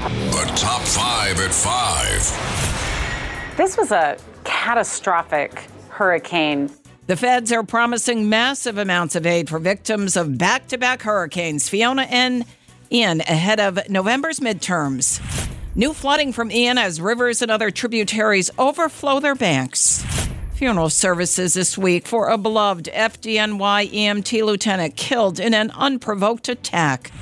The top five at five. This was a catastrophic hurricane. The feds are promising massive amounts of aid for victims of back to back hurricanes, Fiona and Ian, ahead of November's midterms. New flooding from Ian as rivers and other tributaries overflow their banks. Funeral services this week for a beloved FDNY EMT lieutenant killed in an unprovoked attack.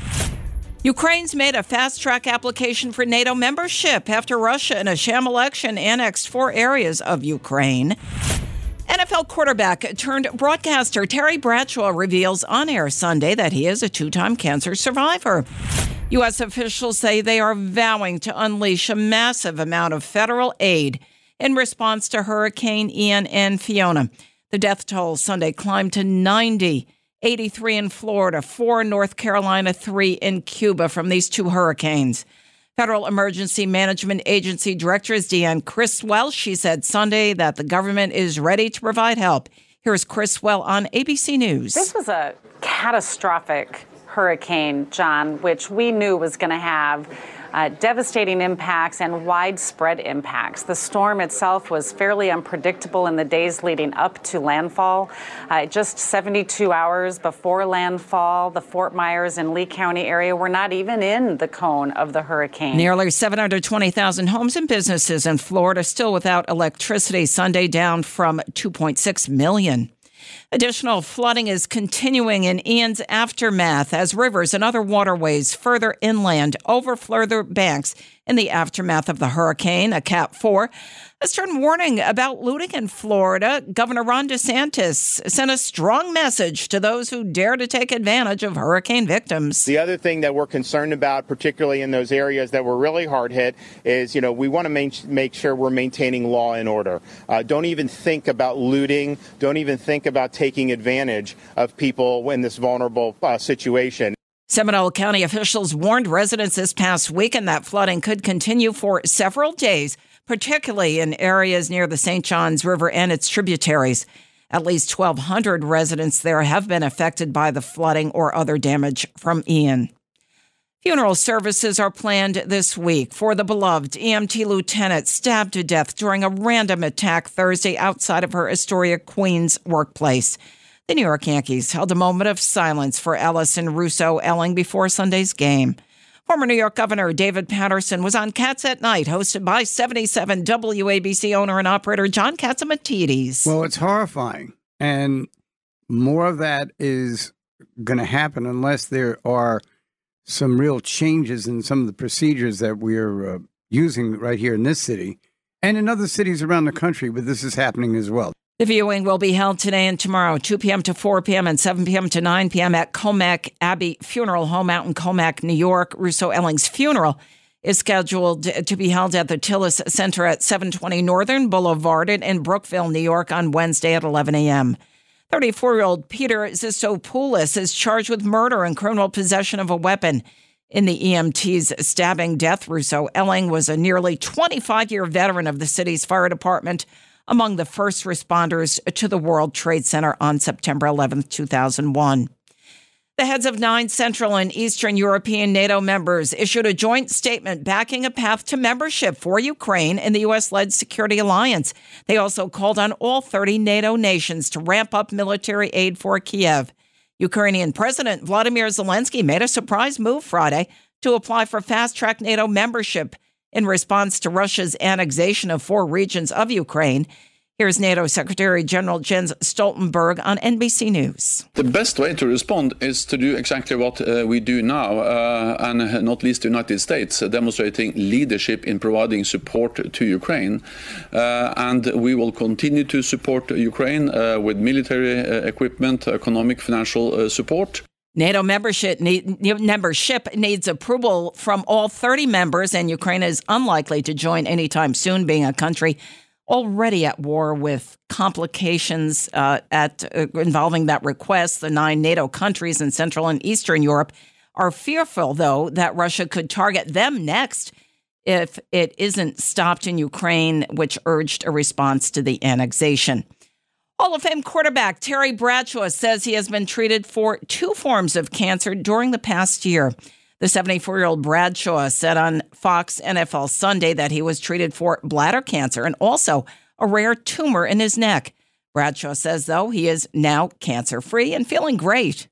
Ukraine's made a fast track application for NATO membership after Russia, in a sham election, annexed four areas of Ukraine. NFL quarterback turned broadcaster Terry Bradshaw reveals on air Sunday that he is a two time cancer survivor. U.S. officials say they are vowing to unleash a massive amount of federal aid in response to Hurricane Ian and Fiona. The death toll Sunday climbed to 90. 83 in Florida, 4 in North Carolina, 3 in Cuba from these two hurricanes. Federal Emergency Management Agency Director is Deanne Criswell. She said Sunday that the government is ready to provide help. Here's Criswell on ABC News. This was a catastrophic hurricane, John, which we knew was going to have uh, devastating impacts and widespread impacts. The storm itself was fairly unpredictable in the days leading up to landfall. Uh, just 72 hours before landfall, the Fort Myers and Lee County area were not even in the cone of the hurricane. Nearly 720,000 homes and businesses in Florida still without electricity Sunday, down from 2.6 million. Additional flooding is continuing in Ian's aftermath as rivers and other waterways further inland overflow their banks in the aftermath of the hurricane, a Cat 4. A stern warning about looting in Florida. Governor Ron DeSantis sent a strong message to those who dare to take advantage of hurricane victims. The other thing that we're concerned about, particularly in those areas that were really hard hit, is you know we want to make sure we're maintaining law and order. Uh, don't even think about looting. Don't even think about taking advantage of people in this vulnerable uh, situation. Seminole County officials warned residents this past weekend that flooding could continue for several days particularly in areas near the St. Johns River and its tributaries. At least 1,200 residents there have been affected by the flooding or other damage from Ian. Funeral services are planned this week for the beloved EMT lieutenant stabbed to death during a random attack Thursday outside of her Astoria, Queens workplace. The New York Yankees held a moment of silence for Alison Russo Elling before Sunday's game. Former New York Governor David Paterson was on Cats at Night, hosted by 77 WABC owner and operator John Catsimatidis. Well, it's horrifying. And more of that is going to happen unless there are some real changes in some of the procedures that we're uh, using right here in this city and in other cities around the country, but this is happening as well. The viewing will be held today and tomorrow, 2 p.m. to 4 p.m. and 7 p.m. to 9 p.m. at Commack Abbey Funeral Home out in Commack, New York. Russo Elling's funeral is scheduled to be held at the Tilles Center at 720 Northern Boulevard in Brookville, New York on Wednesday at 11 a.m. 34 year old Peter Zisopoulos is charged with murder and criminal possession of a weapon. In the EMT's stabbing death, Russo Elling was a nearly 25 year veteran of the city's fire department among the first responders to the World Trade Center on September 11, 2001. The heads of nine Central and Eastern European NATO members issued a joint statement backing a path to membership for Ukraine in the U.S. led security alliance. They also called on all 30 NATO nations to ramp up military aid for Kiev. Ukrainian President Vladimir Zelensky made a surprise move Friday to apply for fast track NATO membership in response to Russia's annexation of four regions of Ukraine. Here's NATO Secretary General Jens Stoltenberg on NBC News. The best way to respond is to do exactly what uh, we do now, uh, and not least the United States, uh, demonstrating leadership in providing support to Ukraine. Uh, and we will continue to support Ukraine uh, with military uh, equipment, economic, financial support. NATO membership, need, membership needs approval from all 30 members, and Ukraine is unlikely to join anytime soon, being a country already at war with complications uh, at uh, involving that request. The nine NATO countries in Central and Eastern Europe are fearful, though, that Russia could target them next if it isn't stopped in Ukraine, which urged a response to the annexation. Hall of Fame quarterback Terry Bradshaw says he has been treated for two forms of cancer during the past year. The 74 year old Bradshaw said on Fox NFL Sunday that he was treated for bladder cancer and also a rare tumor in his neck. Bradshaw says, though, he is now cancer free and feeling great.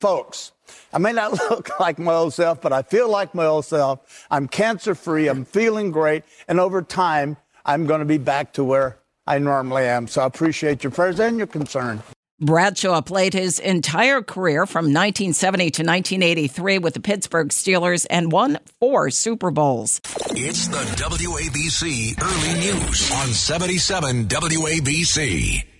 Folks, I may not look like my old self, but I feel like my old self. I'm cancer free. I'm feeling great. And over time, I'm going to be back to where I normally am. So I appreciate your prayers and your concern. Bradshaw played his entire career from 1970 to 1983 with the Pittsburgh Steelers and won four Super Bowls. It's the WABC Early News on 77 WABC.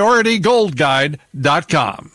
PriorityGoldGuide.com.